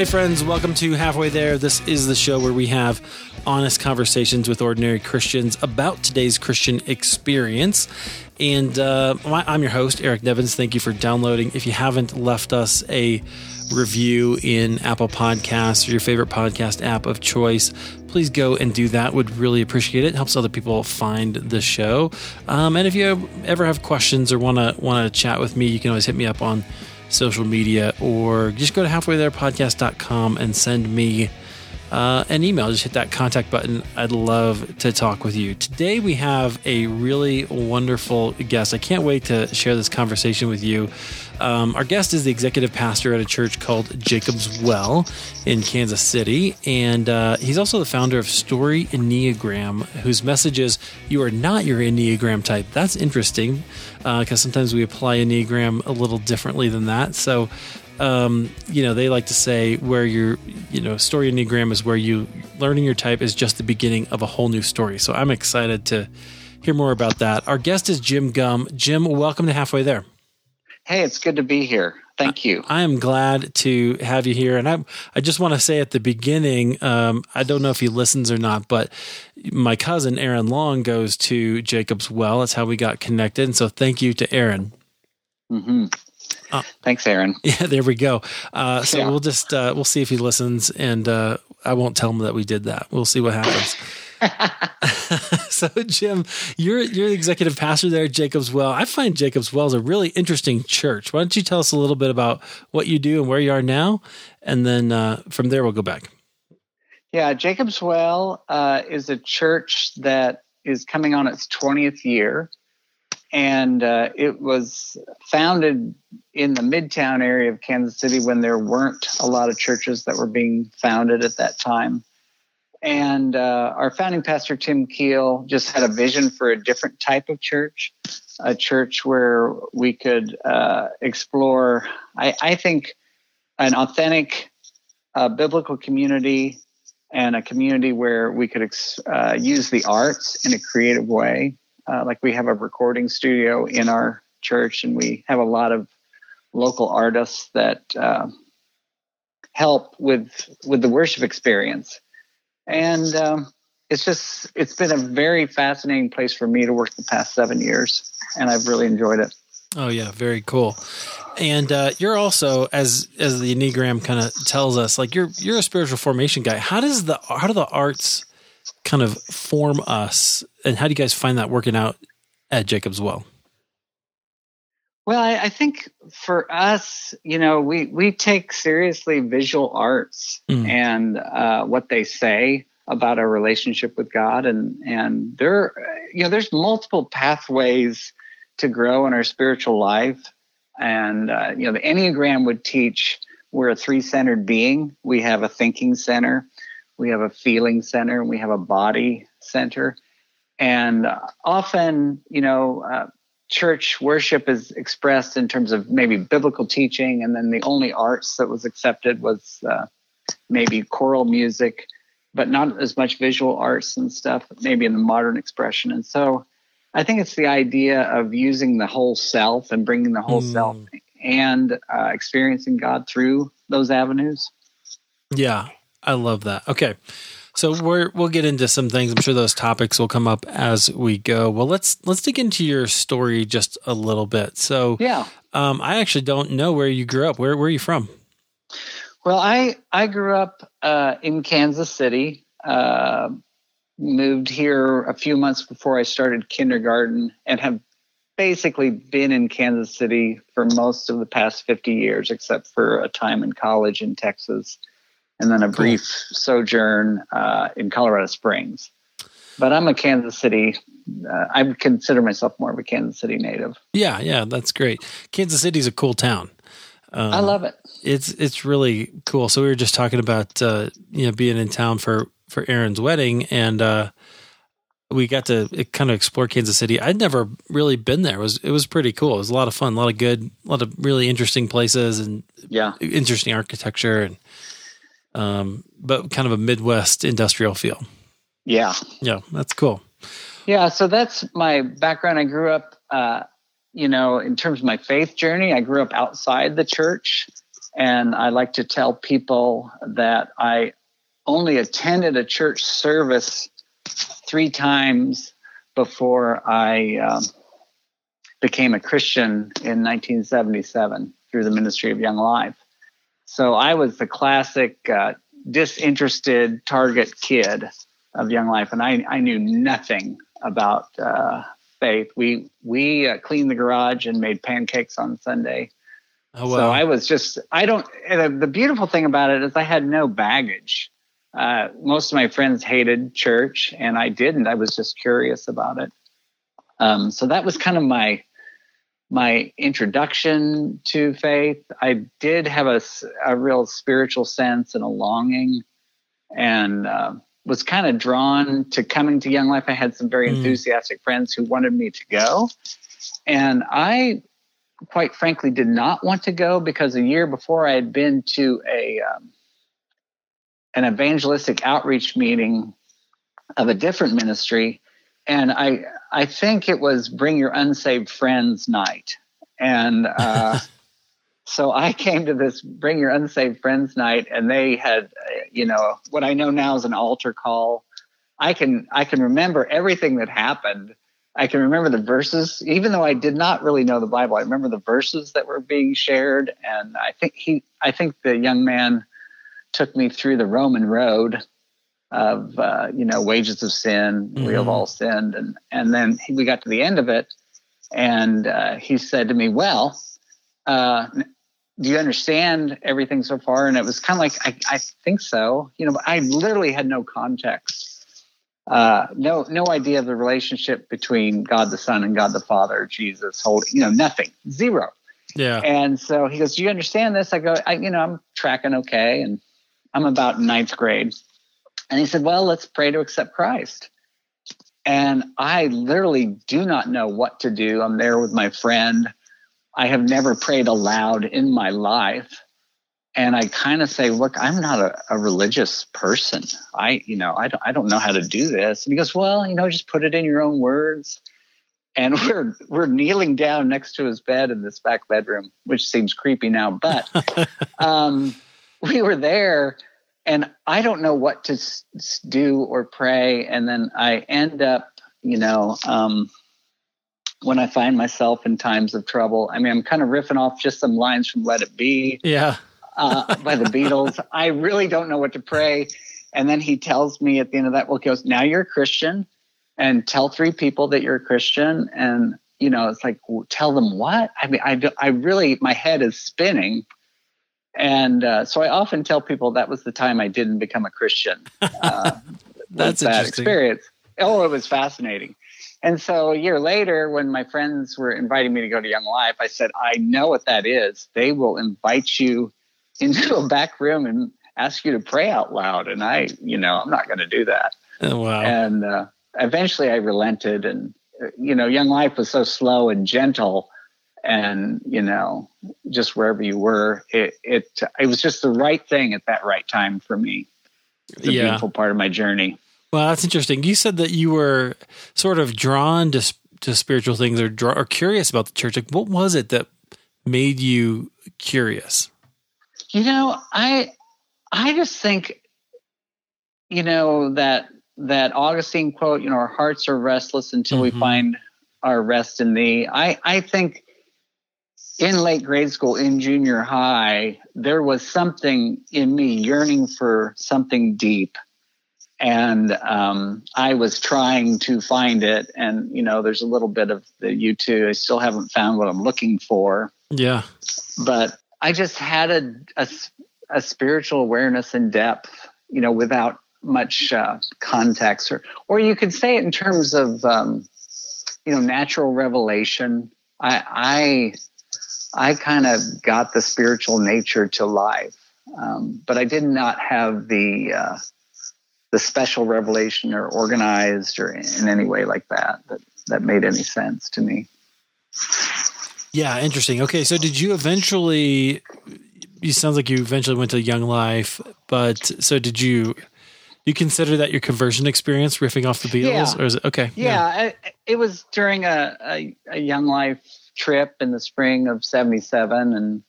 Hey, friends, welcome to Halfway There. This is the show where we have honest conversations with ordinary Christians about today's Christian experience. And uh, I'm your host, Eric Nevins. Thank you for downloading. If you haven't left us a review in Apple Podcasts or your favorite podcast app of choice, please go and do that. Would really appreciate it. it helps other people find the show. Um, and if you ever have questions or want to want to chat with me, you can always hit me up on social media or just go to halfwaytherepodcast.com and send me uh, an email. Just hit that contact button. I'd love to talk with you. Today, we have a really wonderful guest. I can't wait to share this conversation with you. Um, our guest is the executive pastor at a church called Jacob's Well in Kansas City. And uh, he's also the founder of Story Enneagram, whose message is You are not your Enneagram type. That's interesting because uh, sometimes we apply Enneagram a little differently than that. So, um, you know, they like to say where your, you know, story enneagram is where you learning your type is just the beginning of a whole new story. So I'm excited to hear more about that. Our guest is Jim Gum. Jim, welcome to Halfway There. Hey, it's good to be here. Thank you. I, I am glad to have you here. And I, I just want to say at the beginning, um, I don't know if he listens or not, but my cousin Aaron Long goes to Jacob's Well. That's how we got connected. And so thank you to Aaron. Mm-hmm. Uh, Thanks, Aaron. Yeah, there we go. Uh, so yeah. we'll just uh, we'll see if he listens, and uh, I won't tell him that we did that. We'll see what happens. so, Jim, you're you're the executive pastor there at Jacob's Well. I find Jacob's Well is a really interesting church. Why don't you tell us a little bit about what you do and where you are now, and then uh, from there we'll go back. Yeah, Jacob's Well uh, is a church that is coming on its 20th year and uh, it was founded in the midtown area of Kansas City when there weren't a lot of churches that were being founded at that time. And uh, our founding pastor, Tim Keel, just had a vision for a different type of church, a church where we could uh, explore, I, I, think, an authentic uh, biblical community and a community where we could ex- uh, use the arts in a creative way uh, like we have a recording studio in our church, and we have a lot of local artists that uh, help with with the worship experience. And um, it's just it's been a very fascinating place for me to work the past seven years, and I've really enjoyed it. Oh yeah, very cool. And uh, you're also, as as the Enneagram kind of tells us, like you're you're a spiritual formation guy. How does the how do the arts kind of form us and how do you guys find that working out at Jacob's Well? Well, I, I, think for us, you know, we we take seriously visual arts mm. and uh, what they say about our relationship with God, and and there, you know, there's multiple pathways to grow in our spiritual life, and uh, you know, the Enneagram would teach we're a three centered being. We have a thinking center, we have a feeling center, and we have a body center. And often, you know, uh, church worship is expressed in terms of maybe biblical teaching, and then the only arts that was accepted was uh, maybe choral music, but not as much visual arts and stuff, maybe in the modern expression. And so I think it's the idea of using the whole self and bringing the whole mm. self and uh, experiencing God through those avenues. Yeah, I love that. Okay. So we're we'll get into some things. I'm sure those topics will come up as we go. Well, let's let's dig into your story just a little bit. So yeah, um, I actually don't know where you grew up. Where where are you from? Well, I I grew up uh, in Kansas City. Uh, moved here a few months before I started kindergarten, and have basically been in Kansas City for most of the past 50 years, except for a time in college in Texas and then a brief sojourn uh, in Colorado Springs. But I'm a Kansas City. Uh, I consider myself more of a Kansas City native. Yeah, yeah, that's great. Kansas City's a cool town. Um, I love it. It's it's really cool. So we were just talking about uh, you know being in town for for Aaron's wedding, and uh, we got to kind of explore Kansas City. I'd never really been there. It was it was pretty cool. It was a lot of fun, a lot of good, a lot of really interesting places, and yeah, interesting architecture and um, but kind of a Midwest industrial feel. Yeah. Yeah, that's cool. Yeah, so that's my background. I grew up, uh, you know, in terms of my faith journey, I grew up outside the church And I like to tell people that I only attended a church service three times before I um, became a Christian in 1977 through the Ministry of Young Life. So I was the classic uh, disinterested target kid of Young Life, and I, I knew nothing about uh, faith. We we uh, cleaned the garage and made pancakes on Sunday. Oh, wow. So I was just I don't. The beautiful thing about it is I had no baggage. Uh, most of my friends hated church, and I didn't. I was just curious about it. Um, so that was kind of my my introduction to faith. I did have a, a real spiritual sense and a longing, and uh, was kind of drawn to coming to Young Life. I had some very mm. enthusiastic friends who wanted me to go. And I, quite frankly, did not want to go because a year before I had been to a um, an evangelistic outreach meeting of a different ministry, and I I think it was Bring Your Unsaved Friends night, and uh, so I came to this Bring Your Unsaved Friends night, and they had, you know, what I know now is an altar call. I can I can remember everything that happened. I can remember the verses, even though I did not really know the Bible. I remember the verses that were being shared, and I think he, I think the young man took me through the Roman road of, uh, you know, wages of sin. Mm-hmm. We have mm-hmm. all sinned, and and then he, we got to the end of it, and uh, he said to me, "Well, uh, do you understand everything so far? And it was kind of like, I, I think so. You know, I literally had no context, uh, no no idea of the relationship between God the Son and God the Father, Jesus, holding, you know, nothing, zero. Yeah. And so he goes, "Do you understand this?" I go, I, you know, I'm tracking okay, and I'm about ninth grade. And he said, "Well, let's pray to accept Christ." And I literally do not know what to do. I'm there with my friend I have never prayed aloud in my life. And I kind of say, look, I'm not a, a, religious person. I, you know, I don't, I don't know how to do this. And he goes, well, you know, just put it in your own words. And we're, we're kneeling down next to his bed in this back bedroom, which seems creepy now, but, um, we were there and I don't know what to s- do or pray. And then I end up, you know, um, when I find myself in times of trouble. I mean, I'm kind of riffing off just some lines from Let It Be. Yeah. uh, by the Beatles. I really don't know what to pray. And then he tells me at the end of that, well, he goes, now you're a Christian and tell three people that you're a Christian. And, you know, it's like, tell them what? I mean, I, I really, my head is spinning. And uh, so I often tell people that was the time I didn't become a Christian. Uh, That's that experience. Oh, it was fascinating. And so a year later, when my friends were inviting me to go to Young Life, I said, I know what that is. They will invite you into a back room and ask you to pray out loud. And I, you know, I'm not going to do that. Oh, wow. And uh, eventually I relented. And, uh, you know, Young Life was so slow and gentle. And, you know, just wherever you were, it, it, it was just the right thing at that right time for me. It's a yeah. beautiful part of my journey. Well, that's interesting. You said that you were sort of drawn to to spiritual things or draw, or curious about the church. Like, what was it that made you curious? You know, I I just think, you know that that Augustine quote. You know, our hearts are restless until mm-hmm. we find our rest in Thee. I I think in late grade school, in junior high, there was something in me yearning for something deep and um, I was trying to find it, and you know, there's a little bit of the U2. I still haven't found what I'm looking for. Yeah, but I just had a a, a spiritual awareness in depth, you know, without much uh, context, or or you could say it in terms of um, you know natural revelation. I I I kind of got the spiritual nature to life, um, but I did not have the uh, the special revelation or organized or in any way like that that that made any sense to me. Yeah, interesting. Okay, so did you eventually? You sounds like you eventually went to Young Life, but so did you? You consider that your conversion experience, riffing off the Beatles, yeah. or is it okay? Yeah, yeah. it was during a, a, a Young Life trip in the spring of '77, and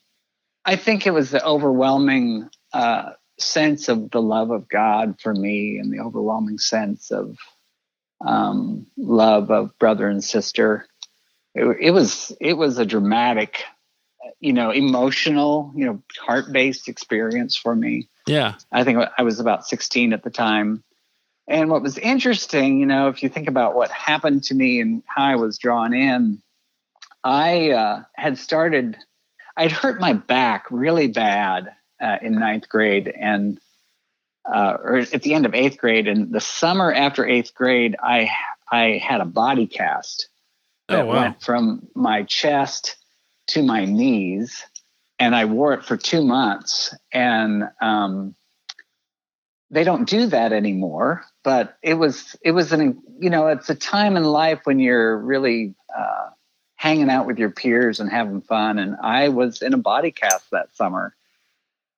I think it was the overwhelming uh, sense of the love of God for me, and the overwhelming sense of um, love of brother and sister. It, it was it was a dramatic, you know, emotional, you know, heart based experience for me. Yeah, I think I was about 16 at the time. And what was interesting, you know, if you think about what happened to me and how I was drawn in, I uh, had started, I'd hurt my back really bad uh, in ninth grade and, uh, or at the end of eighth grade. And the summer after eighth grade, I, I had a body cast Oh, that wow. went from my chest to my knees. And I wore it for two months. And, um, they don't do that anymore but it was it was an you know it's a time in life when you're really uh, hanging out with your peers and having fun. And i was in a body cast that summer.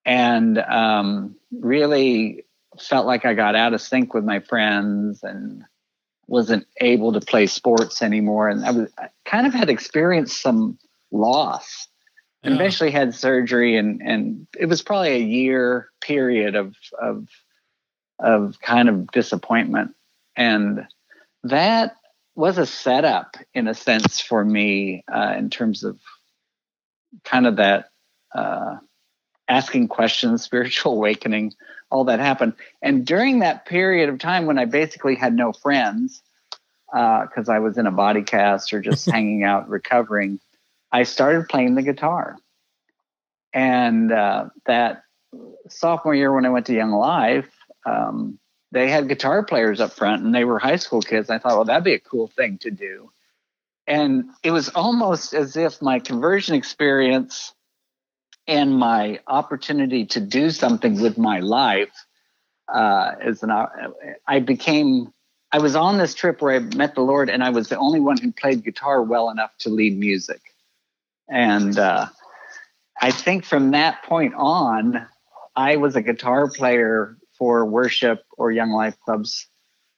And um, really felt like i got out of sync with my friends and wasn't able to play sports anymore. And i was I kind of had experienced some loss. And Yeah. eventually had surgery and and it was probably a year period of of of kind of disappointment. And that was a setup in a sense for me uh, in terms of kind of that uh, asking questions spiritual awakening all that happened. And during that period of time when i basically had no friends because i was in a body cast or just hanging out recovering i started playing the guitar. And uh, that sophomore year when i went to young life um, they had guitar players up front and they were high school kids. I thought, well, that'd be a cool thing to do. And it was almost as if my conversion experience and my opportunity to do something with my life uh, as an, I became, I was on this trip where I met the Lord and I was the only one who played guitar well enough to lead music. And uh, I think from that point on, I was a guitar player for worship or young life clubs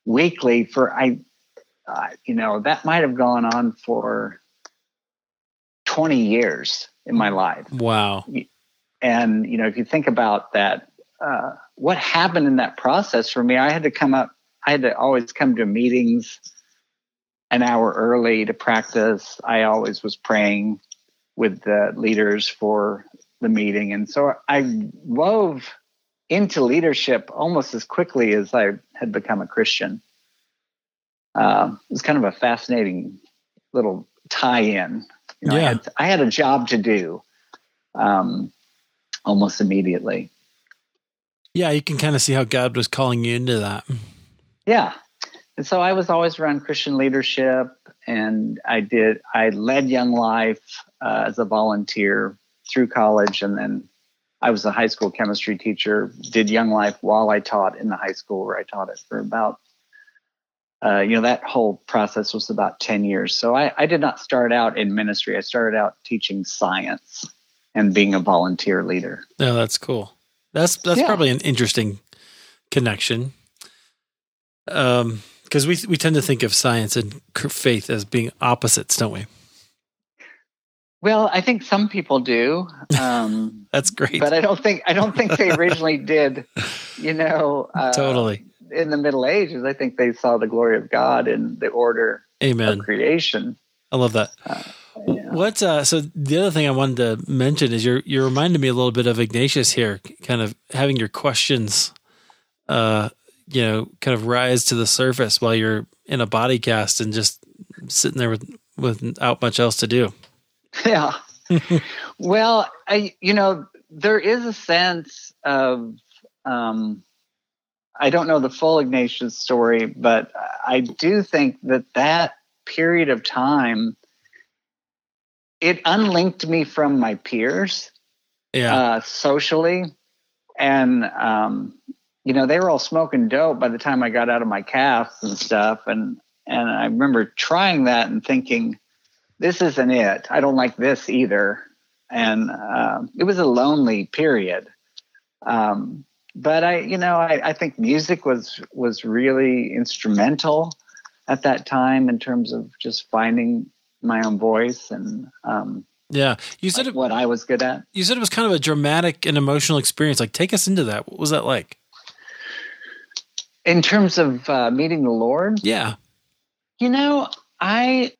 weekly for I, uh, you know, that might have gone on for 20 years in my life. Wow. And, you know, if you think about that, uh, what happened in that process for me, I had to come up, I had to always come to meetings an hour early to practice. I always was praying with the leaders for the meeting. And so I wove into leadership almost as quickly as I had become a Christian. Uh, it was kind of a fascinating little tie-in. You know, I, Yeah. had, I had a job to do um, almost immediately. Yeah, you can kind of see how God was calling you into that. Yeah. And so I was always around Christian leadership and I did, I led Young Life uh, as a volunteer through college. And then I was a high school chemistry teacher, did Young Life while I taught in the high school where I taught it for about, uh, you know, that whole process was about 10 years. So I, I did not start out in ministry. I started out teaching science and being a volunteer leader. No, that's cool. That's that's Yeah. probably an interesting connection. Um, because we we tend to think of science and faith as being opposites, don't we? Well, I think some people do. Um, That's great. but I don't think I don't think they originally did. You know, uh, totally. in the Middle Ages, I think they saw the glory of God in the order Amen. of creation. I love that. yeah. What uh so the other thing I wanted to mention is you're you're reminding me a little bit of Ignatius here, kind of having your questions uh you know, kind of rise to the surface while you're in a body cast and just sitting there with without much else to do. Yeah. well, I you know there is a sense of um, I don't know the full Ignatius story, but I do think that that period of time it unlinked me from my peers Yeah. uh, socially, and um, you know they were all smoking dope by the time I got out of my cast and stuff, and and I remember trying that and thinking, this isn't it. I don't like this either, and um, it was a lonely period. Um, but I, you know, I, I think music was was really instrumental at that time in terms of just finding my own voice and um, Yeah, you said like it, what I was good at. You said it was kind of a dramatic and emotional experience. Like, take us into that. What was that like? In terms of uh, meeting the Lord, yeah. You know, I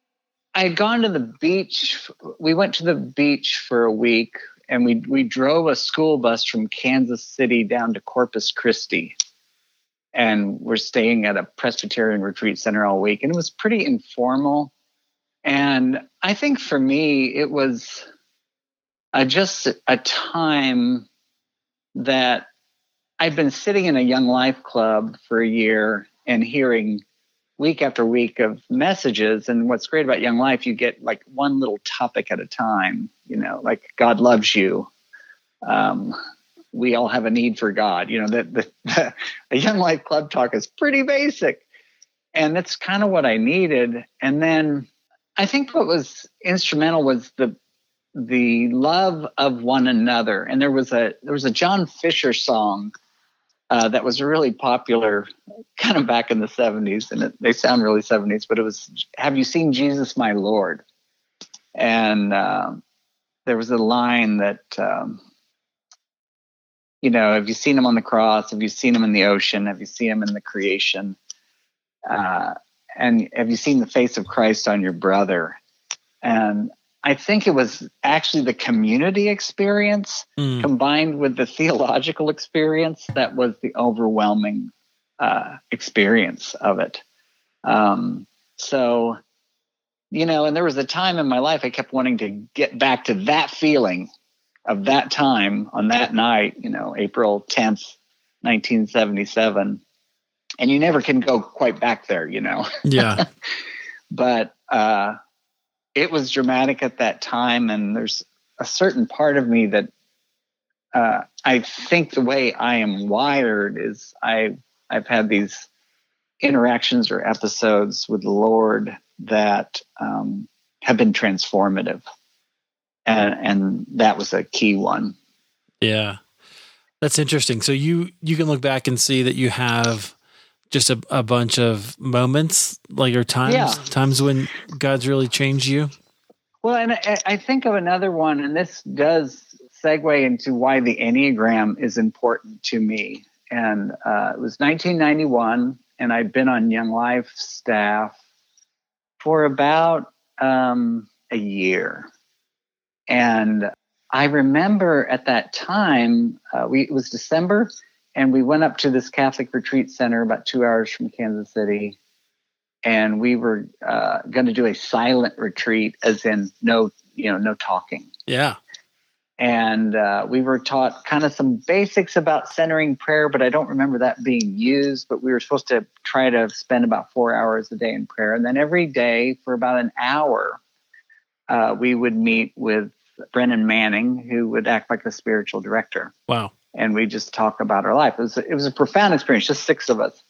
I had gone to the beach. We went to the beach for a week, and we we drove a school bus from Kansas City down to Corpus Christi, and we're staying at a Presbyterian retreat center all week, and it was pretty informal. And I think for me, it was uh, just a time that I'd been sitting in a young life club for a year and hearing week after week of messages. And what's great about Young Life, you get like one little topic at a time, you know, like God loves you. Um, we all have a need for God. You know, that the, the, the Young Life Club talk is pretty basic. And that's kind of what I needed. And then I think what was instrumental was the the love of one another. And there was a there was a John Fischer song uh, that was really popular kind of back in the 70s and it, they sound really 70s but it was have you seen jesus my lord? And uh, there was a line that um, you know have you seen him on the cross? Have you seen him in the ocean? Have you seen him in the creation? Uh, and have you seen the face of christ on your brother? And I think it was actually the community experience mm. combined with the theological experience that was the overwhelming uh, experience of it. Um, so, you know, and there was a time in my life I kept wanting to get back to that feeling of that time on that night, you know, April 10th, 1977. And you never can go quite back there, you know? Yeah. but, uh, it was dramatic at that time, and there's a certain part of me that uh, I think the way I am wired is I I've had these interactions or episodes with the Lord that um, have been transformative, and and that was a key one. Yeah, that's interesting. So you you can look back and see that you have just a, a bunch of moments, like or times yeah. times when God's really changed you? Well, and I, I think of another one, and this does segue into why the Enneagram is important to me. And uh, it was 1991, and I'd been on Young Life staff for about um, a year. And I remember at that time, uh, we, it was December, and we went up to this Catholic retreat center about two hours from Kansas City, and we were uh, going to do a silent retreat, as in no, you know, no talking. Yeah. And uh, we were taught kind of some basics about centering prayer, but I don't remember that being used. But we were supposed to try to spend about four hours a day in prayer, and then every day for about an hour, uh, we would meet with Brennan Manning, who would act like the spiritual director. Wow and we just talk about our life. It was it was a profound experience, just six of us.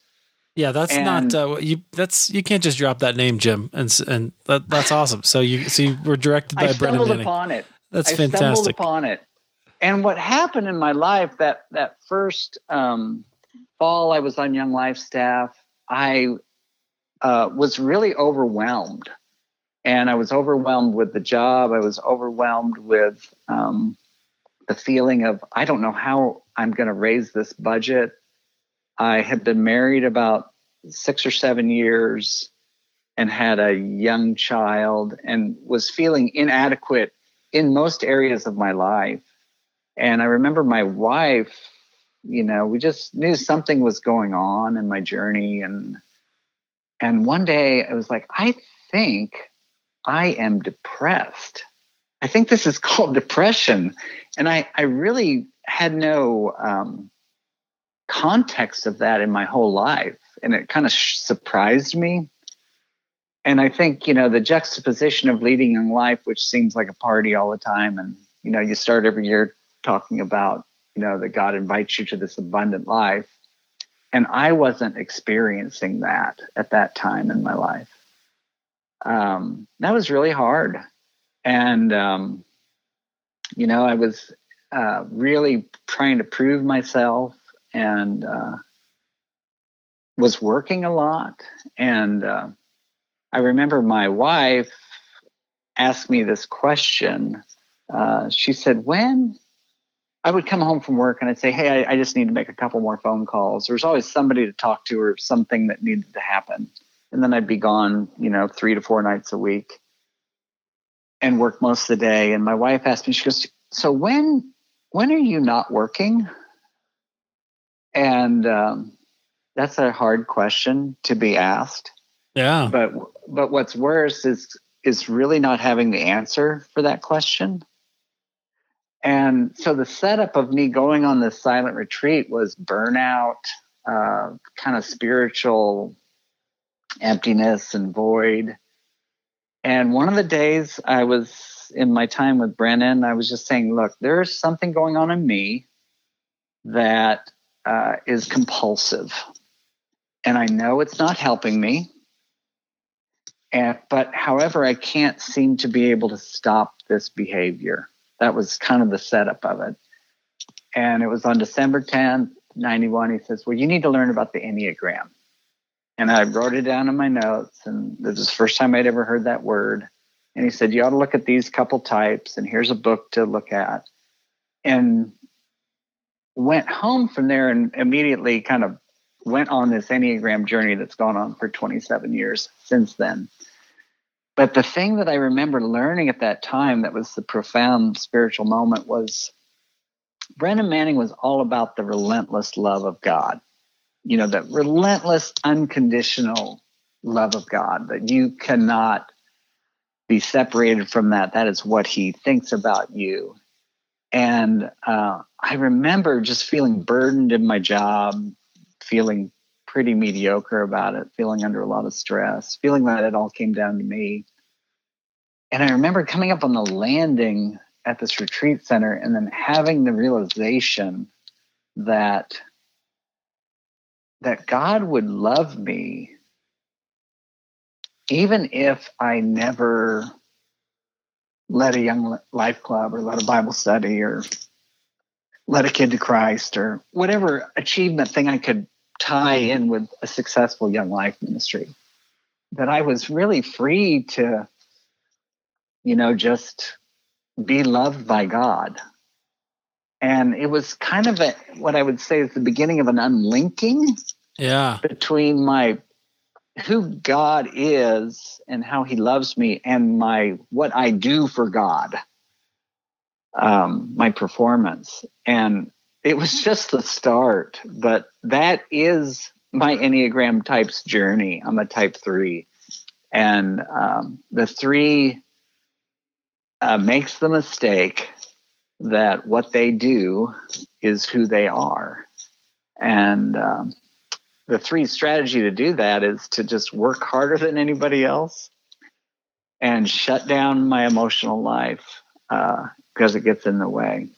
Yeah, that's and, not uh, you. That's you can't just drop that name, Jim, and and that, that's awesome. So you so you were directed by I Brennan Manning. upon it. That's I fantastic. Stumbled upon it, and what happened in my life that that first um, fall, I was on Young Life staff. I uh, was really overwhelmed, and I was overwhelmed with the job. I was overwhelmed with um, the feeling of I don't know how I'm going to raise this budget. I had been married about six or seven years and had a young child and was feeling inadequate in most areas of my life. And I remember my wife, you know, we just knew something was going on in my journey and and one day I was like, I think I am depressed. I think this is called depression. And I, I really had no um, context of that in my whole life. And it kind of sh- surprised me. And I think, you know, the juxtaposition of leading young life, which seems like a party all the time. And, you know, you start every year talking about, you know, that God invites you to this abundant life. And I wasn't experiencing that at that time in my life. Um, that was really hard. And, um, you know, I was uh, really trying to prove myself and uh, was working a lot. And uh, I remember my wife asked me this question uh, she said, when I would come home from work and I'd say, Hey, I, I, just need to make a couple more phone calls. There was always somebody to talk to or something that needed to happen. And then I'd be gone, you know, three to four nights a week and work most of the day. And my wife asked me, she goes, So when when are you not working? And um, that's a hard question to be asked. Yeah. But but what's worse is is really not having the answer for that question. And so the setup of me going on this silent retreat was burnout, uh, kind of spiritual emptiness and void. And one of the days I was in my time with Brennan, I was just saying, look, there's something going on in me that uh, is compulsive. And I know it's not helping me. And, but however, I can't seem to be able to stop this behavior. That was kind of the setup of it. And it was on December 10th, 91. He says, Well, you need to learn about the Enneagram. And I wrote it down in my notes. And this is the first time I'd ever heard that word. And he said, You ought to look at these couple types, and here's a book to look at. And went home from there and immediately kind of went on this Enneagram journey that's gone on for 27 years since then. But the thing that I remember learning at that time that was the profound spiritual moment was Brennan Manning was all about the relentless love of God. You know, that relentless, unconditional love of God, that you cannot be separated from that. That is what he thinks about you. And uh, I remember just feeling burdened in my job, feeling pretty mediocre about it, feeling under a lot of stress, feeling that it all came down to me. And I remember coming up on the landing at this retreat center and then having the realization that that God would love me even if I never led a young life club or led a Bible study or led a kid to Christ or whatever achievement thing I could tie in with a successful young life ministry. That I was really free to, you know, just be loved by God. And it was kind of a, what I would say is the beginning of an unlinking yeah. between my who God is and how he loves me and my what I do for God. Um, my performance. And it was just the start, but that is my Enneagram type's journey. I'm a type three. And um, the three uh, makes the mistake that what they do is who they are. And um, the three strategy to do that is to just work harder than anybody else and shut down my emotional life because uh, it gets in the way.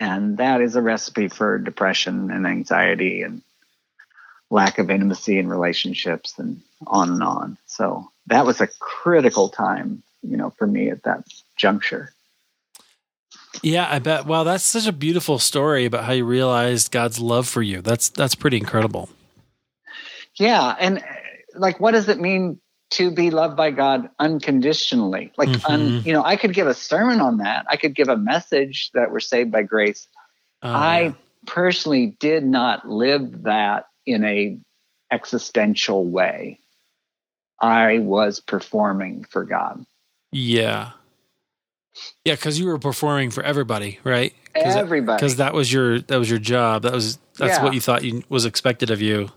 And that is a recipe for depression and anxiety and lack of intimacy in relationships and on and on. So that was a critical time, you know, for me at that juncture. Yeah, I bet. Wow, that's such a beautiful story about how you realized God's love for you. That's that's pretty incredible. Yeah, and like, what does it mean to be loved by God unconditionally? Like, mm-hmm. un, you know, I could give a sermon on that. I could give a message that we're saved by grace. Oh, I personally did not live that in a existential way. I was performing for God. Yeah. Yeah, because you were performing for everybody, right? Cause everybody, because that, that was your that was your job. That was that's yeah. what you thought you, was expected of you.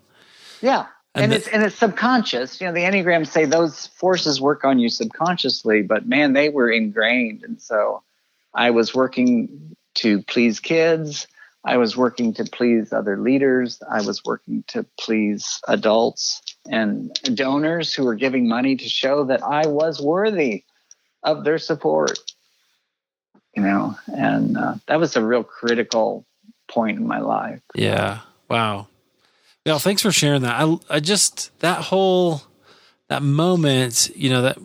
Yeah. And, and the, it's and it's subconscious. You know, the Enneagrams say those forces work on you subconsciously, but man, they were ingrained. And so I was working to please kids. I was working to please other leaders. I was working to please adults and donors who were giving money to show that I was worthy of their support. You know, and uh, that was a real critical point in my life. Yeah. Wow. Yeah, thanks for sharing that. I I just that whole that moment, you know, that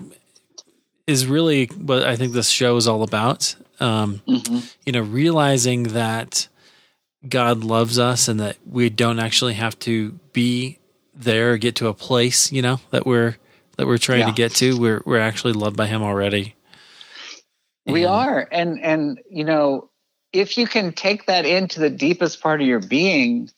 is really what I think this show is all about. Um, mm-hmm. You know, realizing that God loves us and that we don't actually have to be there or get to a place, you know, that we're that we're trying yeah. to get to. We're we're actually loved by Him already. We are. And and you know, if you can take that into the deepest part of your being,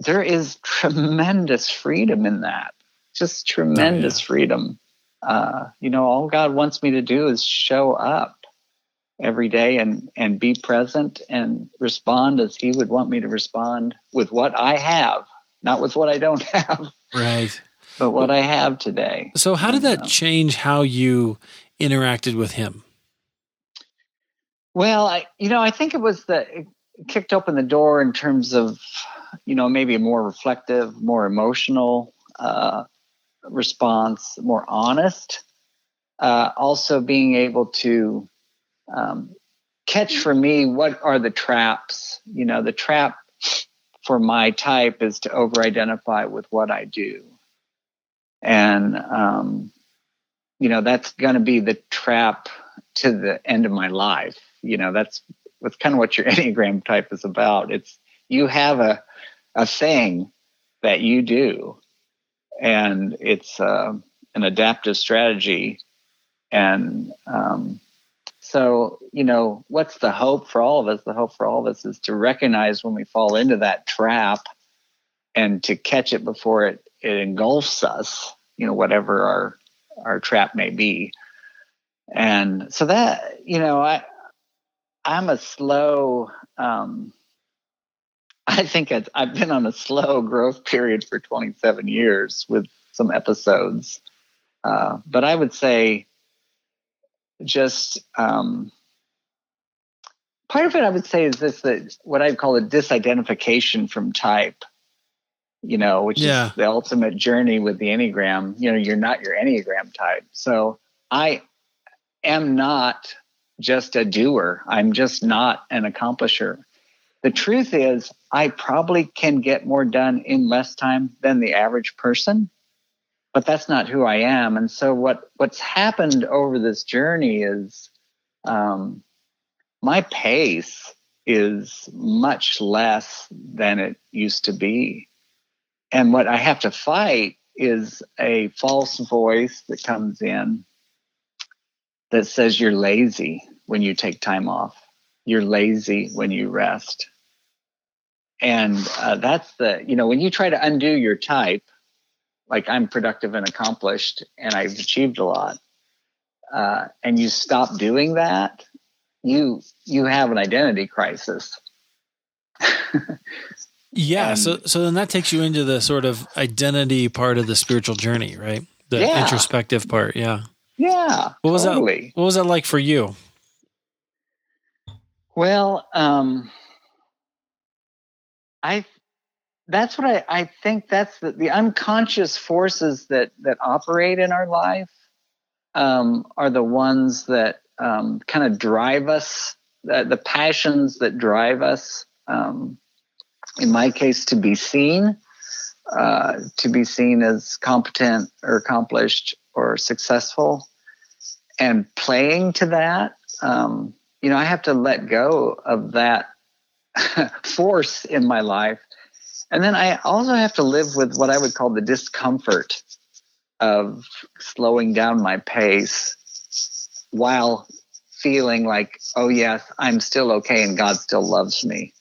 there is tremendous freedom in that. Just tremendous oh, yeah. freedom. Uh, you know, all God wants me to do is show up every day and and be present and respond as He would want me to respond with what I have, not with what I don't have. Right. But what I have today. So, how did that change how you interacted with Him? Well, I, you know, I think it was the it kicked open the door in terms of, you know, maybe a more reflective, more emotional uh, response, more honest. Uh, also, being able to um, catch for me what are the traps. You know, the trap for my type is to over-identify with what I do, and um, you know that's going to be the trap to the end of my life you know that's that's kind of what your enneagram type is about it's you have a a thing that you do. And it's uh, an adaptive strategy. And um, so you know what's the hope for all of us? The hope for all of us is to recognize when we fall into that trap and to catch it before it, it engulfs us you know whatever our our trap may be. And so that you know i I'm a slow. Um, I think I've been on a slow growth period for 27 years with some episodes, uh, but I would say just um, part of it. I would say is this that what I'd call a disidentification from type. You know, which yeah. is the ultimate journey with the enneagram. You know, you're not your enneagram type, so I am not just a doer. I'm just not an accomplisher. The truth is, I probably can get more done in less time than the average person, but that's not who I am. And so, what what's happened over this journey is um, my pace is much less than it used to be. And what I have to fight is a false voice that comes in that says you're lazy when you take time off. You're lazy when you rest. And uh, that's the, you know, when you try to undo your type, like I'm productive and accomplished and I've achieved a lot, uh, and you stop doing that, you you have an identity crisis. yeah. And, so so then that takes you into the sort of identity part of the spiritual journey, right? The yeah. introspective part. Yeah. Yeah. What was totally. that? What was that like for you? Well, um, I that's what I, I think that's the, the unconscious forces that that operate in our life um, are the ones that um, kind of drive us, the, the, passions that drive us. Um, in my case, to be seen, uh, to be seen as competent or accomplished or successful and playing to that, um, you know, I have to let go of that force in my life. And then I also have to live with what I would call the discomfort of slowing down my pace while feeling like, oh, yes, I'm still okay and God still loves me.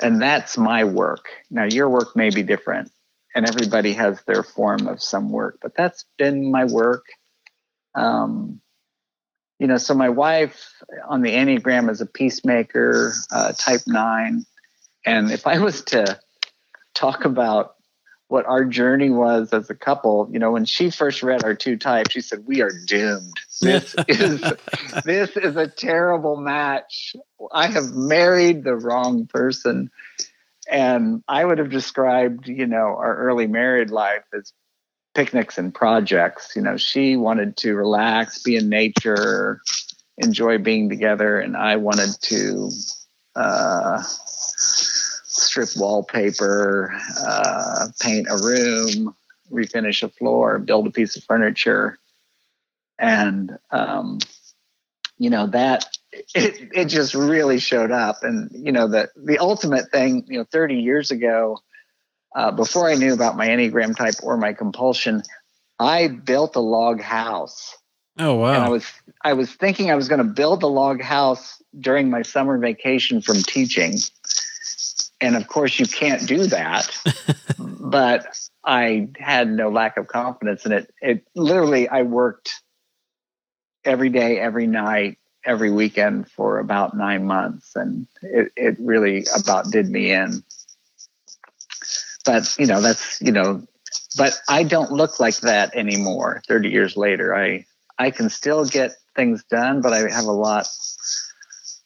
And that's my work. Now, your work may be different, and everybody has their form of some work, but that's been my work um, you know, so my wife on the Enneagram is a peacemaker, uh, type nine. And if I was to talk about what our journey was as a couple, you know, when she first read our two types, she said, We are doomed. This is this is a terrible match. I have married the wrong person. And I would have described, you know, our early married life as picnics and projects. You know, she wanted to relax, be in nature, enjoy being together, and I wanted to uh, strip wallpaper, uh, paint a room, refinish a floor, build a piece of furniture, and um, you know that it, it just really showed up. And you know the the ultimate thing, you know, 30 years ago uh, before I knew about my Enneagram type or my compulsion, I built a log house Oh wow! And I was I was thinking I was going to build a log house during my summer vacation from teaching, and of course you can't do that. but I had no lack of confidence in it. It literally I worked every day, every night, every weekend for about nine months, and it it really about did me in. But you know that's you know, but I don't look like that anymore. Thirty years later, I I can still get things done, but I have a lot.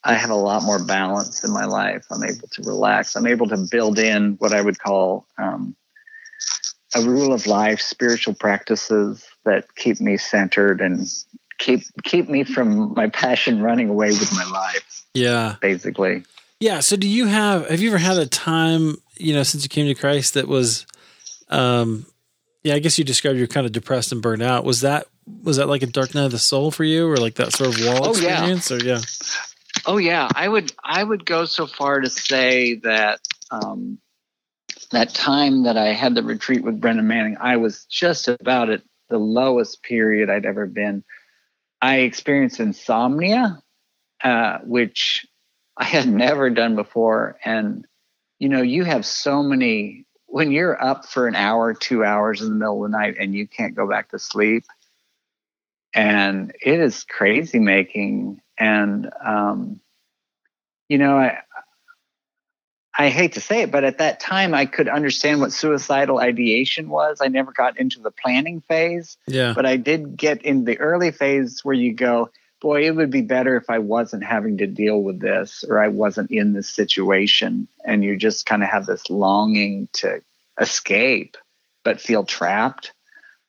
I have a lot more balance in my life. I'm able to relax. I'm able to build in what I would call um, a rule of life, spiritual practices that keep me centered and keep keep me from my passion running away with my life. Yeah, basically. Yeah. So, do you have have you ever had a time you know since you came to Christ that was, um, yeah, I guess you described you're kind of depressed and burned out. Was that was that like a dark night of the soul for you, or like that sort of wall oh, experience? Yeah. Or yeah. Oh yeah, I would I would go so far to say that um, that time that I had the retreat with Brennan Manning, I was just about at the lowest period I'd ever been. I experienced insomnia, uh, which I had never done before, and you know, you have so many when you're up for an hour, two hours in the middle of the night, and you can't go back to sleep and it is crazy making and um, you know i i hate to say it but at that time i could understand what suicidal ideation was. I never got into the planning phase yeah. but i did get in the early phase where you go boy it would be better if i wasn't having to deal with this or i wasn't in this situation and you just kind of have this longing to escape but feel trapped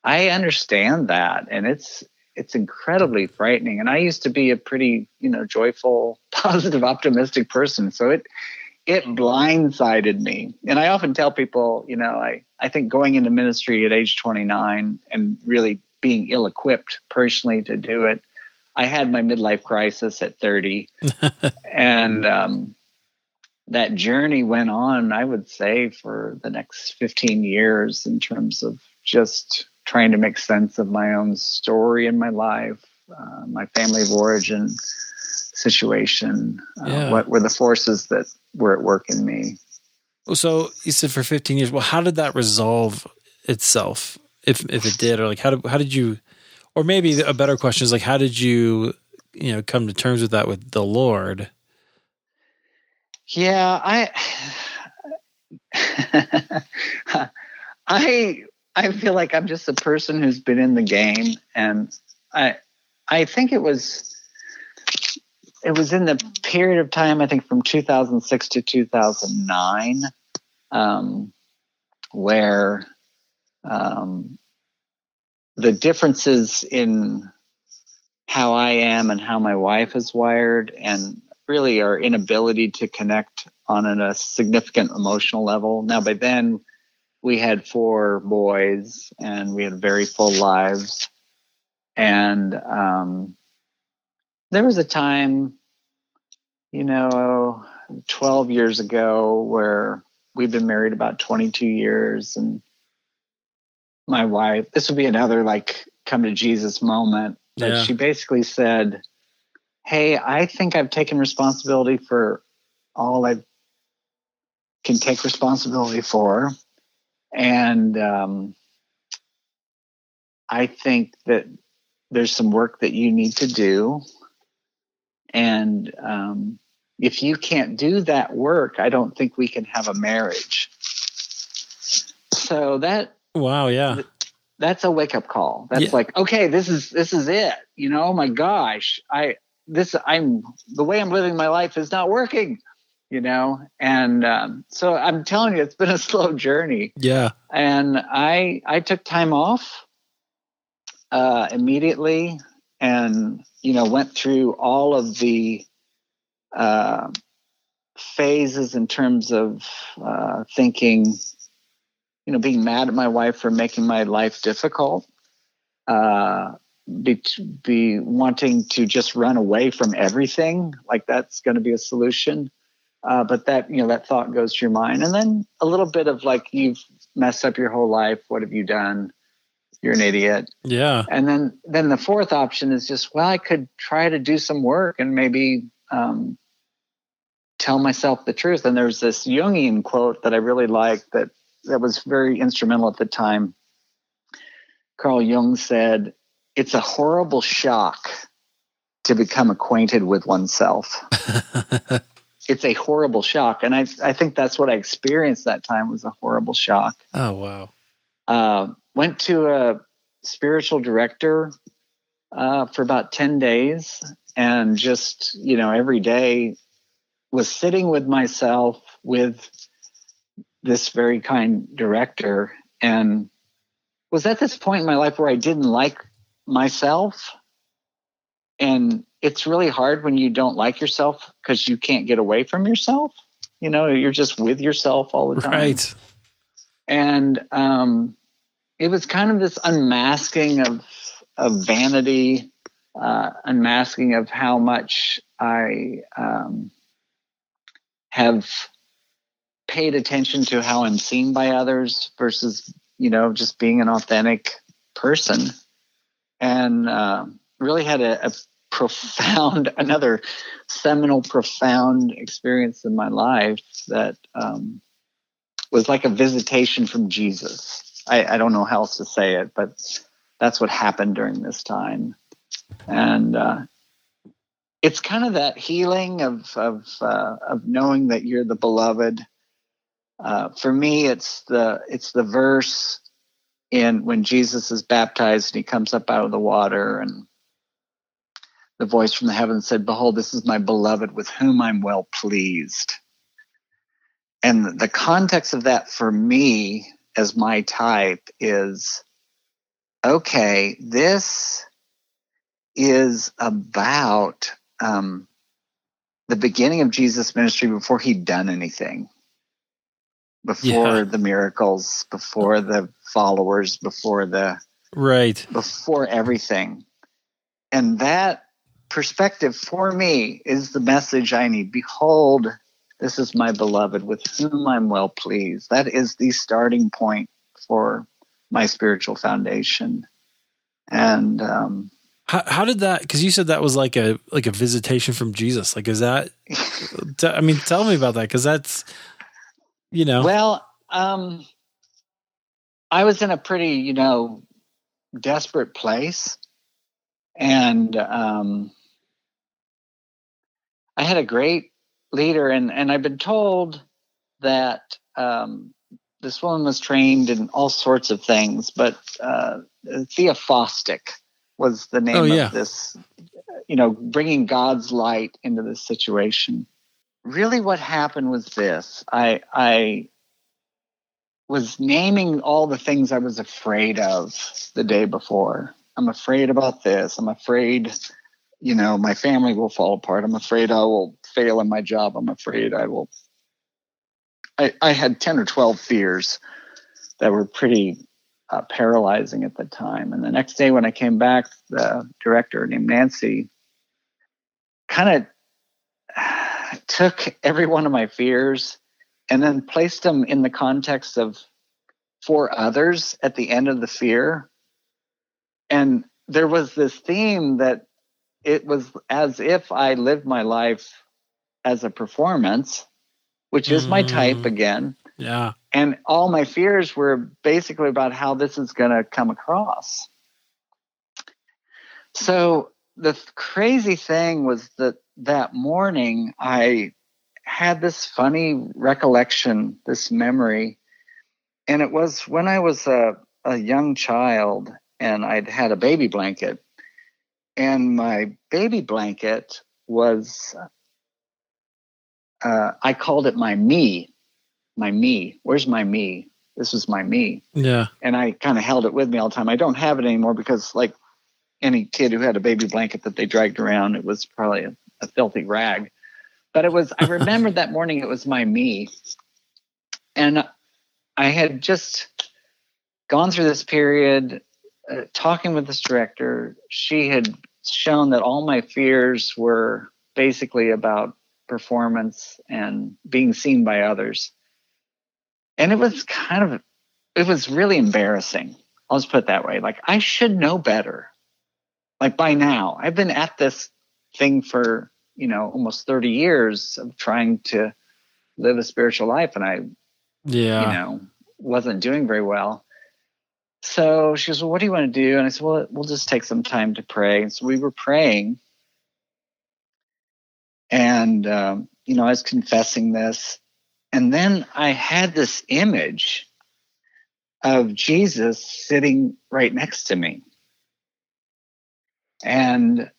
i understand that and it's it's incredibly frightening. And I used to be a pretty, you know, joyful, positive, optimistic person. So it it blindsided me. And I often tell people, you know, I, I think going into ministry at age 29 and really being ill equipped personally to do it, I had my midlife crisis at 30. and um, that journey went on, I would say, for the next 15 years in terms of just trying to make sense of my own story in my life, uh, my family of origin situation. Uh, yeah. What were the forces that were at work in me? So you said for 15 years. Well, how did that resolve itself, if if it did, or like how did how did you, or maybe a better question is like how did you, you know, come to terms with that with the Lord? Yeah, I. I I feel like I'm just a person who's been in the game, and I I think it was it was in the period of time I think from 2006 to 2009 um, where um, the differences in how I am and how my wife is wired, and really our inability to connect on a significant emotional level. Now, by then, we had four boys and we had very full lives. And um, there was a time, you know, 12 years ago where we've been married about 22 years. And my wife, this would be another like come to Jesus moment. That yeah. she basically said, Hey, I think I've taken responsibility for all I can take responsibility for and um, I think that there's some work that you need to do. And um, if you can't do that work, I don't think we can have a marriage. So that wow, yeah, that's a wake up call. That's yeah. like okay, this is this is it. You know, oh my gosh, I this I'm the way I'm living my life is not working you know and um, so i'm telling you it's been a slow journey yeah and i i took time off uh, immediately and you know went through all of the uh, phases in terms of uh, thinking you know being mad at my wife for making my life difficult uh, be, be wanting to just run away from everything like that's going to be a solution uh, but that you know that thought goes to your mind, and then a little bit of like you've messed up your whole life. What have you done? you're an idiot. Yeah. And then then the fourth option is just, well, I could try to do some work and maybe um, tell myself the truth. And there's this Jungian quote that I really like that that was very instrumental at the time. Carl Jung said, "It's a horrible shock to become acquainted with oneself." it's a horrible shock, and I I think that's what I experienced that time was a horrible shock. Oh wow! Uh, went to a spiritual director uh, for about ten days, and just you know every day was sitting with myself with this very kind director and was at this point in my life where I didn't like myself. And it's really hard when you don't like yourself because you can't get away from yourself. You know, you're just with yourself all the time. Right. And um, it was kind of this unmasking of of vanity, uh, unmasking of how much I um, have paid attention to how I'm seen by others versus, you know, just being an authentic person. And uh, really had a, a profound, another seminal, profound experience in my life that um, was like a visitation from Jesus. I, I, don't know how else to say it, but that's what happened during this time. And uh, it's kind of that healing of of uh, of knowing that you're the beloved. Uh, for me, it's the it's the verse in when Jesus is baptized and he comes up out of the water and the voice from the heavens said, "Behold, this is my beloved with whom I'm well pleased." And the context of that for me as my type is okay, this is about um, the beginning of Jesus' ministry before he'd done anything, before yeah. the miracles, before the followers, before the right, before everything, and that perspective for me is the message I need. Behold, this is my beloved, with whom I'm well pleased. That is the starting point for my spiritual foundation, and um, how, how did that? Because you said that was like a like a visitation from Jesus. Like, is that? I mean, tell me about that because that's, you know. Well, um, I was in a pretty, you know, desperate place, and um, I had a great leader, and and I've been told that um, this woman was trained in all sorts of things, but uh, theophostic was the name oh, yeah. of this, you know, bringing God's light into this situation. Really, what happened was this: I I was naming all the things I was afraid of the day before. I'm afraid about this. I'm afraid, you know, my family will fall apart. I'm afraid I will fail in my job. I'm afraid I will. I, I had 10 or 12 fears that were pretty uh, paralyzing at the time. And the next day when I came back, the director named Nancy kind of took every one of my fears and then placed them in the context of for others at the end of the fear. And there was this theme that it was as if I lived my life as a performance, which is mm. my type mm. again. Yeah. And all my fears were basically about how this is going to come across. So the crazy thing was that that morning I had this funny recollection, this memory. And it was when I was a, a young child and I'd had a baby blanket. And my baby blanket was, uh, I called it my me my me. Where's my me? This was my me. Yeah. And I kind of held it with me all the time. I don't have it anymore because, like any kid who had a baby blanket that they dragged around, it was probably a, a filthy rag. But it was, I remembered that morning it was my me. And I had just gone through this period uh, talking with this director. She had shown that all my fears were basically about performance and being seen by others and it was kind of it was really embarrassing I'll just put it that way. Like I should know better. Like by now, I've been at this thing for, you know, almost 30 years of trying to live a spiritual life. And I, Yeah. you know, wasn't doing very well. So she goes, Well, what do you want to do? And I said, Well, we'll just take some time to pray. And so we were praying. And, um, you know, I was confessing this. And then I had this image of Jesus sitting right next to me. And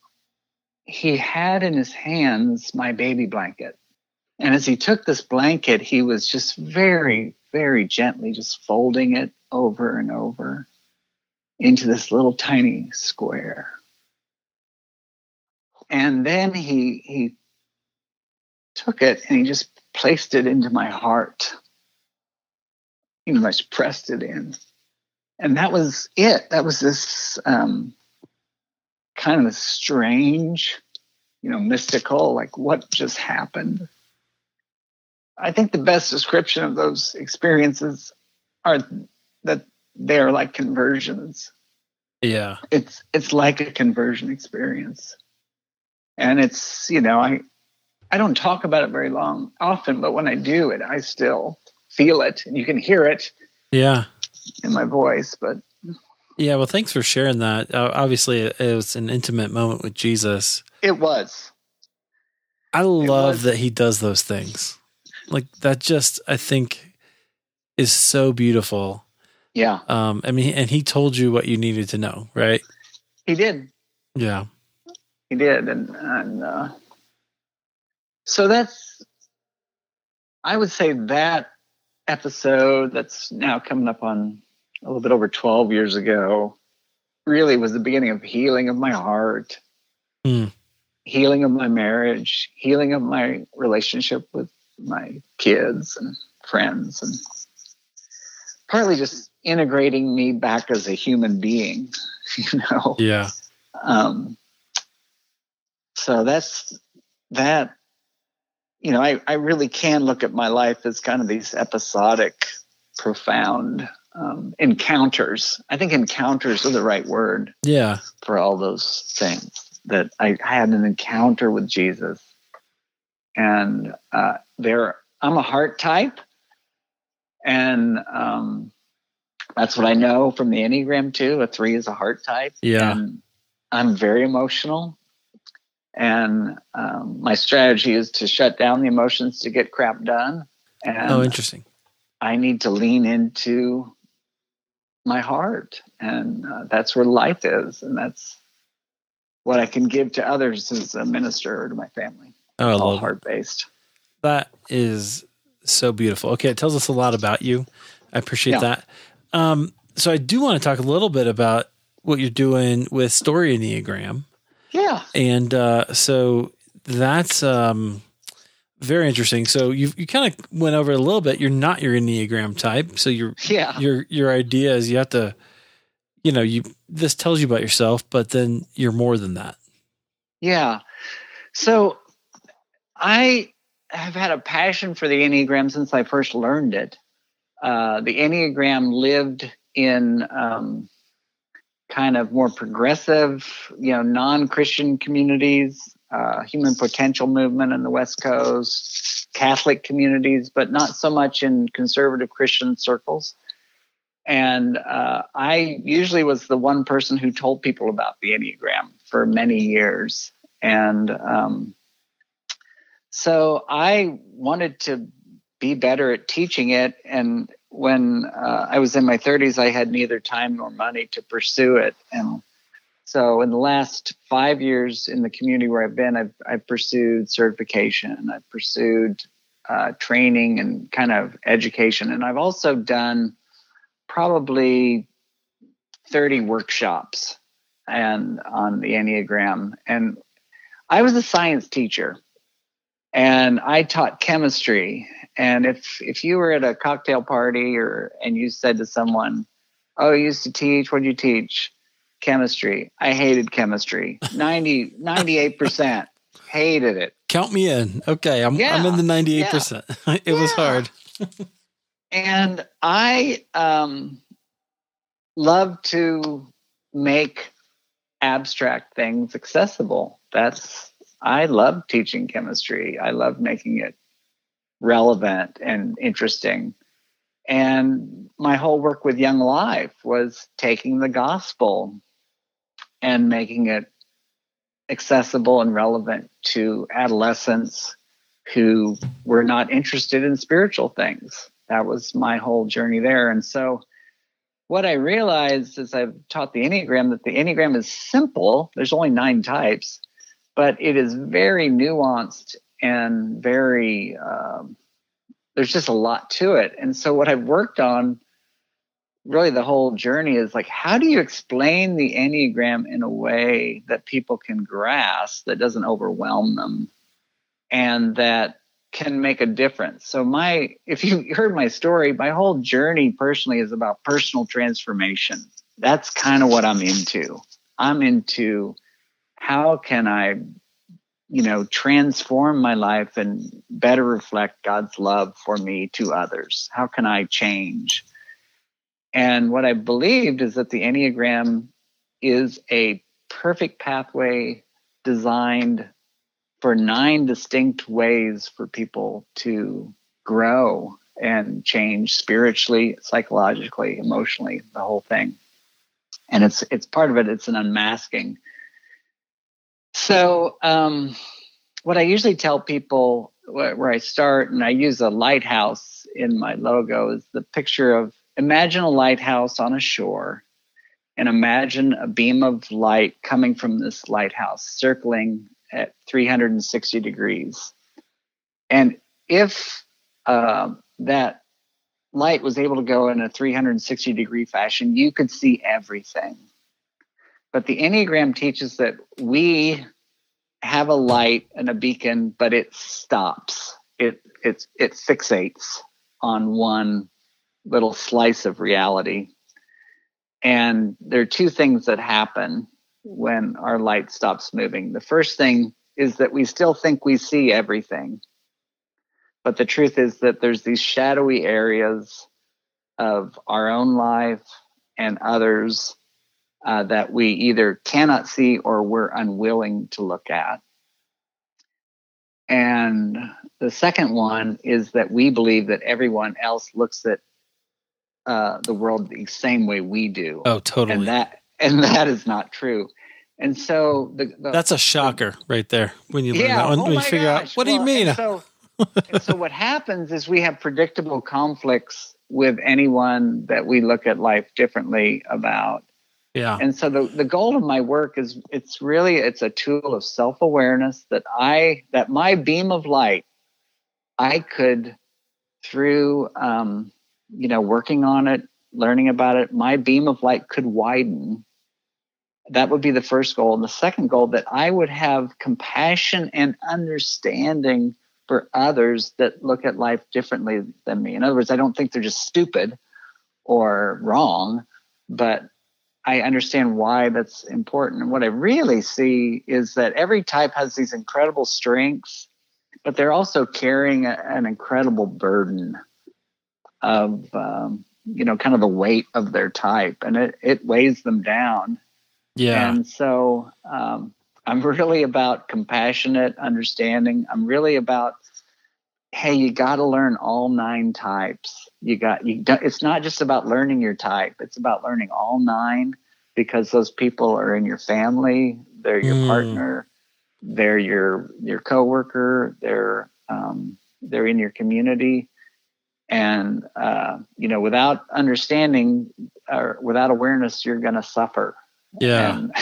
he had in his hands my baby blanket. And as he took this blanket, he was just very, very gently just folding it over and over into this little tiny square. And then he he took it and he just placed it into my heart. He just pressed it in. And that was it. That was this um, kind of a strange, you know, mystical, like what just happened. I think the best description of those experiences are that they're like conversions. Yeah. It's it's like a conversion experience. And it's, you know, I I don't talk about it very long often, but when I do it, I still feel it and you can hear it Yeah. in my voice, but Yeah. Well, thanks for sharing that. Uh, obviously, it was an intimate moment with Jesus. it was. I love was. that he does those things. Like that just I think is so beautiful. Yeah, Um I mean and he told you what you needed to know, right? he did. Yeah. He did, and and uh, so that's. I would say that episode that's now coming up on a little bit over twelve years ago, really was the beginning of healing of my heart, Hmm. healing of my marriage, healing of my relationship with my kids and friends, and partly just integrating me back as a human being. You know Yeah. um, so that's that you know I, I really can look at my life as kind of these episodic profound um, encounters i think encounters are the right word Yeah. for all those things that i, had an encounter with jesus and uh, there i'm a heart type and um, that's what i know from the enneagram too a three is a heart type Yeah. and I'm very emotional. And um, my strategy is to shut down the emotions to get crap done. And Oh, interesting. I need to lean into my heart. And uh, that's where life is. And that's what I can give to others as a minister or to my family. Oh, All heart based. That is so beautiful. Okay, it tells us a lot about you. I appreciate Yeah. that. Um, so I do want to talk a little bit about what you're doing with Story Enneagram, Yeah. and uh, so that's um, very interesting. So you you kind of went over it a little bit. You're not your Enneagram type, so your Yeah. your your idea is you have to, you know, you this tells you about yourself, but then you're more than that. Yeah. So I have had a passion for the Enneagram since I first learned it. Uh, the Enneagram lived in um, kind of more progressive, you know, non Christian communities, uh, human potential movement in the West Coast, Catholic communities, but not so much in conservative Christian circles. And uh, I usually was the one person who told people about the Enneagram for many years. And um, so I wanted to be better at teaching it. And when uh, I was in my 30s, I had neither time nor money to pursue it. And so in the last five years in the community where I've been, I've, I've pursued certification, I've pursued uh, training and kind of education. And I've also done probably 30 workshops and on the Enneagram. And I was a science teacher and I taught chemistry. And if if you were at a cocktail party or and you said to someone, "Oh, you used to teach. What did you teach?" Chemistry. I hated chemistry. 90 98 percent hated it. Count me in. Okay, I'm Yeah, I'm in the ninety eight percent. It was hard. And I um love to make abstract things accessible. That's I love teaching chemistry. I love making it relevant and interesting. And my whole work with Young Life was taking the gospel and making it accessible and relevant to adolescents who were not interested in spiritual things. That was my whole journey there. And so what I realized as I've taught the Enneagram that the Enneagram is simple. There's only nine types, but it is very nuanced and very, um, there's just a lot to it. And so what I've worked on really the whole journey is like, how do you explain the Enneagram in a way that people can grasp that doesn't overwhelm them and that can make a difference. So my if you heard my story, my whole journey personally is about personal transformation. That's kind of what I'm into. I'm into how can I you know transform my life and better reflect God's love for me to others. How can I change? And what I believed is that the Enneagram is a perfect pathway designed for nine distinct ways for people to grow and change spiritually, psychologically, emotionally, the whole thing. And it's it's part of it. It's an unmasking. So, um, what I usually tell people where, where I start, and I use a lighthouse in my logo, is the picture of imagine a lighthouse on a shore, and imagine a beam of light coming from this lighthouse, circling at 360 degrees. And if uh, that light was able to go in a 360 degree fashion, you could see everything. But the Enneagram teaches that we have a light and a beacon, but it stops. It it it fixates on one little slice of reality. And there are two things that happen when our light stops moving. The first thing is that we still think we see everything. But the truth is that there's these shadowy areas of our own life and others uh, that we either cannot see or we're unwilling to look at. And the second one is that we believe that everyone else looks at uh, the world the same way we do. Oh, totally. And that and that is not true. And so the, the, that's a shocker right there when you learn yeah, that when, oh when you figure gosh. out what Well, do you mean? and So, and so what happens is we have predictable conflicts with anyone that we look at life differently about. yeah, And so the, the goal of my work is it's really it's a tool of self-awareness that I that my beam of light I could through um, you know working on it, learning about it, my beam of light could widen. That would be the first goal. And the second goal that I would have compassion and understanding for others that look at life differently than me. In other words, I don't think they're just stupid or wrong, but I understand why that's important. And what I really see is that every type has these incredible strengths, but they're also carrying a, an incredible burden of, um, you know, kind of the weight of their type, and it, it weighs them down. yeah, And so um, I'm really about compassionate understanding. I'm really about, hey, you got to learn all nine types. You got you. don't- It's not just about learning your type. It's about learning all nine because those people are in your family. They're your Mm. partner. They're your your coworker. They're um, they're in your community. And uh, you know, without understanding or without awareness, you're going to suffer yeah, and-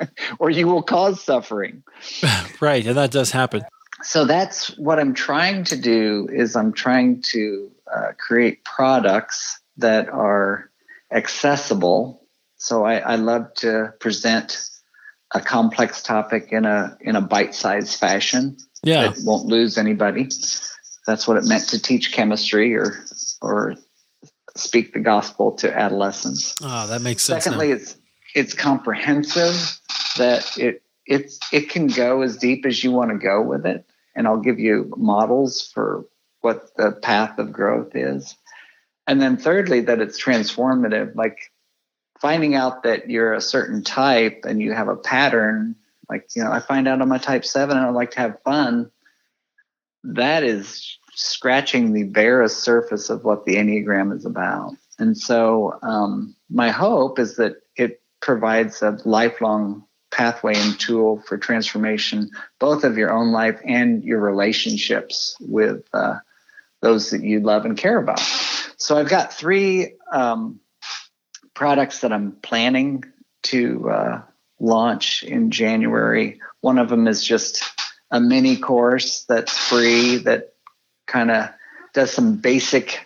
or you will cause suffering. right, and that does happen. So that's what I'm trying to do is I'm trying to uh, create products that are accessible. So I, I love to present a complex topic in a in a bite-sized fashion Yeah, that won't lose anybody. That's what it meant to teach chemistry or or speak the gospel to adolescents. oh, that makes sense. Secondly, now. it's it's comprehensive that it it's it can go as deep as you want to go with it, and I'll give you models for what the path of growth is. And then thirdly, that it's transformative. Like finding out that you're a certain type and you have a pattern, like, you know, I find out I'm a type seven and I like to have fun. That is scratching the barest surface of what the Enneagram is about. And so, um, my hope is that it provides a lifelong pathway and tool for transformation, both of your own life and your relationships with uh, those that you love and care about. So I've got three um, products that I'm planning to uh, launch in January. One of them is just a mini course that's free that kind of does some basic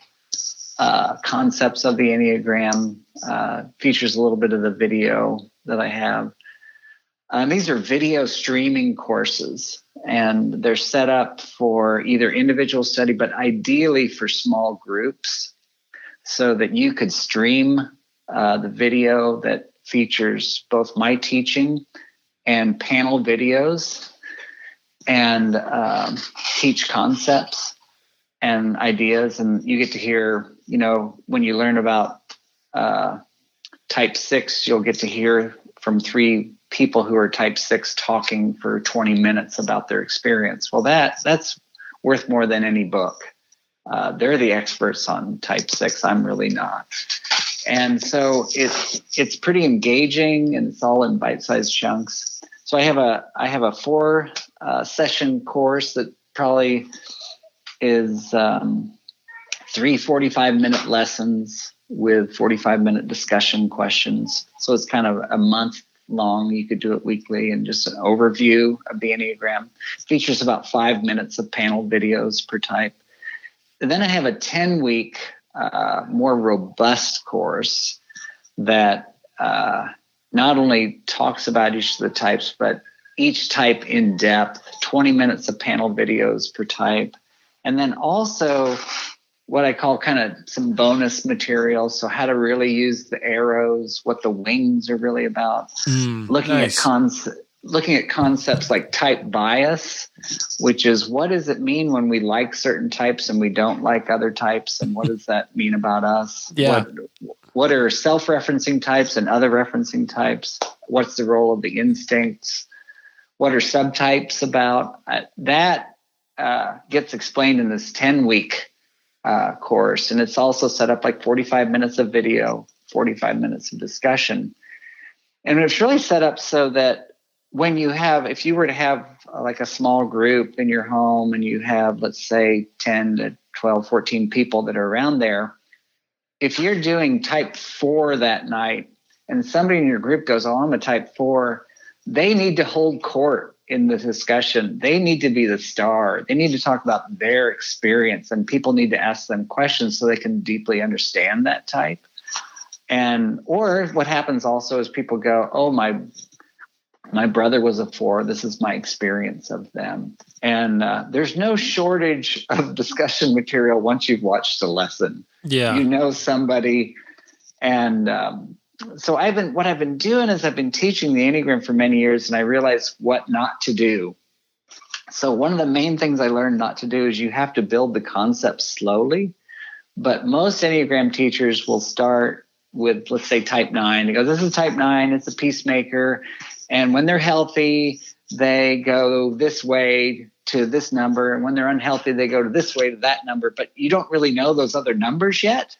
uh, concepts of the Enneagram, uh, features a little bit of the video that I have. Um, these are video streaming courses, and they're set up for either individual study, but ideally for small groups, so that you could stream uh, the video that features both my teaching and panel videos and um, teach concepts and ideas. And you get to hear, you know, when you learn about uh, type six, you'll get to hear from three people who are type six talking for 20 minutes about their experience. Well, that that's worth more than any book. Uh, they're the experts on type six. I'm really not. And so it's it's pretty engaging, and it's all in bite-sized chunks. So I have a I have a four uh, session course that probably is um, three 45 minute lessons with 45 minute discussion questions. So it's kind of a month long. You could do it weekly and just an overview of the Enneagram. Features about five minutes of panel videos per type. And then I have a 10 week, uh, more robust course that uh, not only talks about each of the types, but each type in depth, 20 minutes of panel videos per type. And then also what I call kind of some bonus material. So how to really use the arrows, what the wings are really about, mm, looking nice. at concepts. Looking at concepts like type bias, which is what does it mean when we like certain types and we don't like other types, and what does that mean about us? Yeah. What, what are self-referencing types and other referencing types? What's the role of the instincts? What are subtypes about? Uh, that uh, gets explained in this 10 week uh, course. And it's also set up like 45 minutes of video, 45 minutes of discussion. And it's really set up so that when you have, if you were to have uh, like a small group in your home and you have, let's say, 10 to 12, 14 people that are around there, if you're doing type four that night and somebody in your group goes, Oh, I'm a type four, they need to hold court in the discussion, they need to be the star. They need to talk about their experience, and people need to ask them questions so they can deeply understand that type. And or what happens also is people go, "Oh my." My brother was a four. This is my experience of them. And uh, there's no shortage of discussion material once you've watched a lesson. Yeah. You know somebody, and um, so I've been what I've been doing is I've been teaching the Enneagram for many years and I realized what not to do. So one of the main things I learned not to do is you have to build the concept slowly. But most Enneagram teachers will start with let's say type 9. They go this is type 9, it's a peacemaker and when they're healthy they go this way to this number and when they're unhealthy they go to this way to that number but you don't really know those other numbers yet.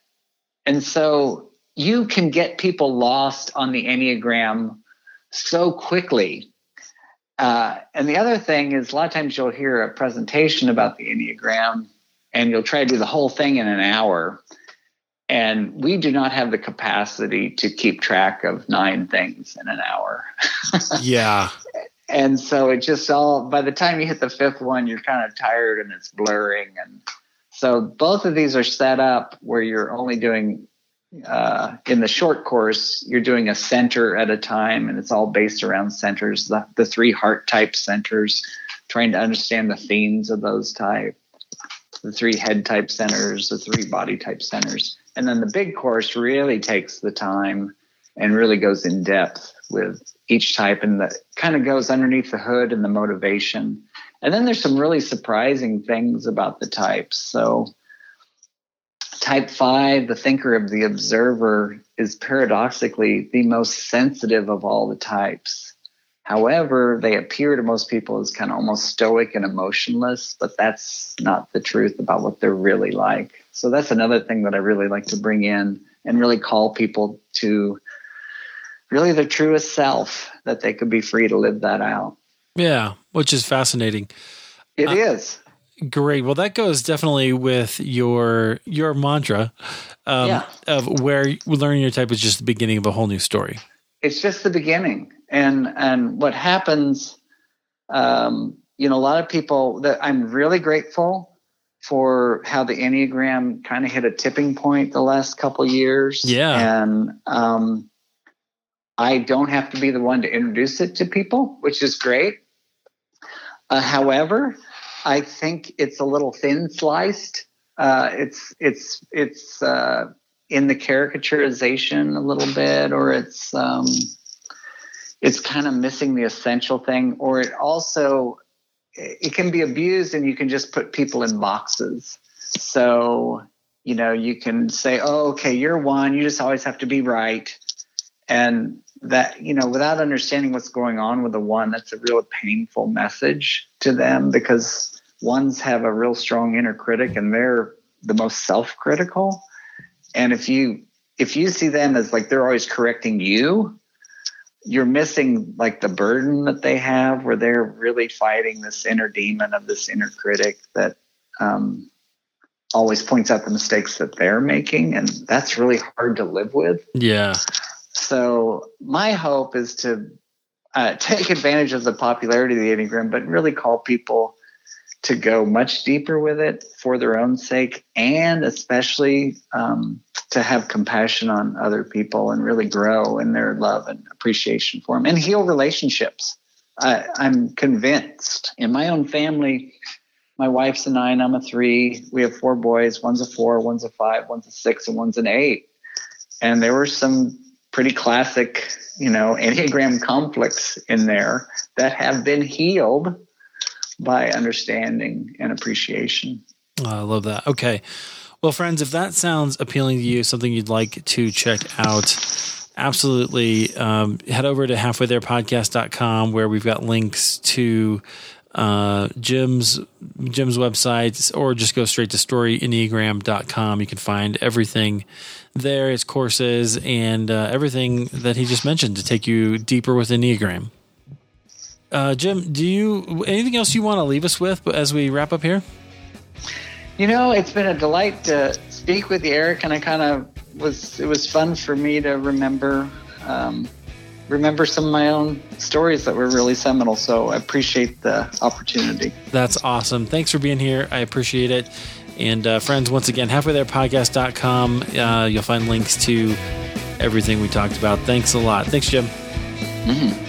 And so you can get people lost on the Enneagram so quickly. Uh, and the other thing is, a lot of times you'll hear a presentation about the Enneagram and you'll try to do the whole thing in an hour. And we do not have the capacity to keep track of nine things in an hour. yeah. And so it just all, by the time you hit the fifth one, you're kind of tired and it's blurring. And so both of these are set up where you're only doing uh, in the short course, you're doing a center at a time, and it's all based around centers, the, the three heart type centers, trying to understand the themes of those type, the three head type centers, the three body type centers. And then the big course really takes the time and really goes in depth with each type and that kind of goes underneath the hood and the motivation. And then there's some really surprising things about the types. So type five, the thinker of the observer, is paradoxically the most sensitive of all the types. However, they appear to most people as kind of almost stoic and emotionless, but that's not the truth about what they're really like. So that's another thing that I really like to bring in and really call people to really their truest self that they could be free to live that out. Yeah, which is fascinating. It uh, is Great. Well, that goes definitely with your your mantra um, yeah. of where learning your type is just the beginning of a whole new story. It's just the beginning, and and what happens, um, you know, a lot of people that I'm really grateful for how the Enneagram kind of hit a tipping point the last couple years. Yeah, and um, I don't have to be the one to introduce it to people, which is great. Uh, however, I think it's a little thin sliced. Uh, it's it's it's uh, in the caricaturization a little bit, or it's um, it's kind of missing the essential thing, or it also it can be abused, and you can just put people in boxes. So you know you can say, "Oh, okay, you're one. You just always have to be right," and that you know without understanding what's going on with the one that's a real painful message to them because ones have a real strong inner critic and they're the most self-critical. And if you if you see them as like they're always correcting you you're missing like the burden that they have where they're really fighting this inner demon of this inner critic that um, always points out the mistakes that they're making. And that's really hard to live with. Yeah so my hope is to uh, take advantage of the popularity of the Enneagram, but really call people to go much deeper with it for their own sake, and especially um, to have compassion on other people and really grow in their love and appreciation for them and heal relationships. I, I'm convinced in my own family, my wife's a nine, I'm a three. We have four boys. One's a four, one's a five, one's a six, and one's an eight. And there were some pretty classic, you know, Enneagram conflicts in there that have been healed by understanding and appreciation. Oh, I love that. Okay. Well, friends, if that sounds appealing to you, something you'd like to check out, absolutely um, head over to halfwaytherepodcast.com where we've got links to uh, Jim's Jim's website, or just go straight to storyenneagram.com. You can find everything there, his courses, and uh, everything that he just mentioned to take you deeper with Enneagram. Uh, Jim, do you anything else you want to leave us with as we wrap up here? You know, it's been a delight to speak with you, Eric, and I kind of was. It was fun for me to remember um, remember some of my own stories that were really seminal. So I appreciate the opportunity. That's awesome. Thanks for being here. I appreciate it. And uh, friends, once again, halfwaytherepodcast.com. Uh, you'll find links to everything we talked about. Thanks a lot. Thanks, Jim. Mm-hmm.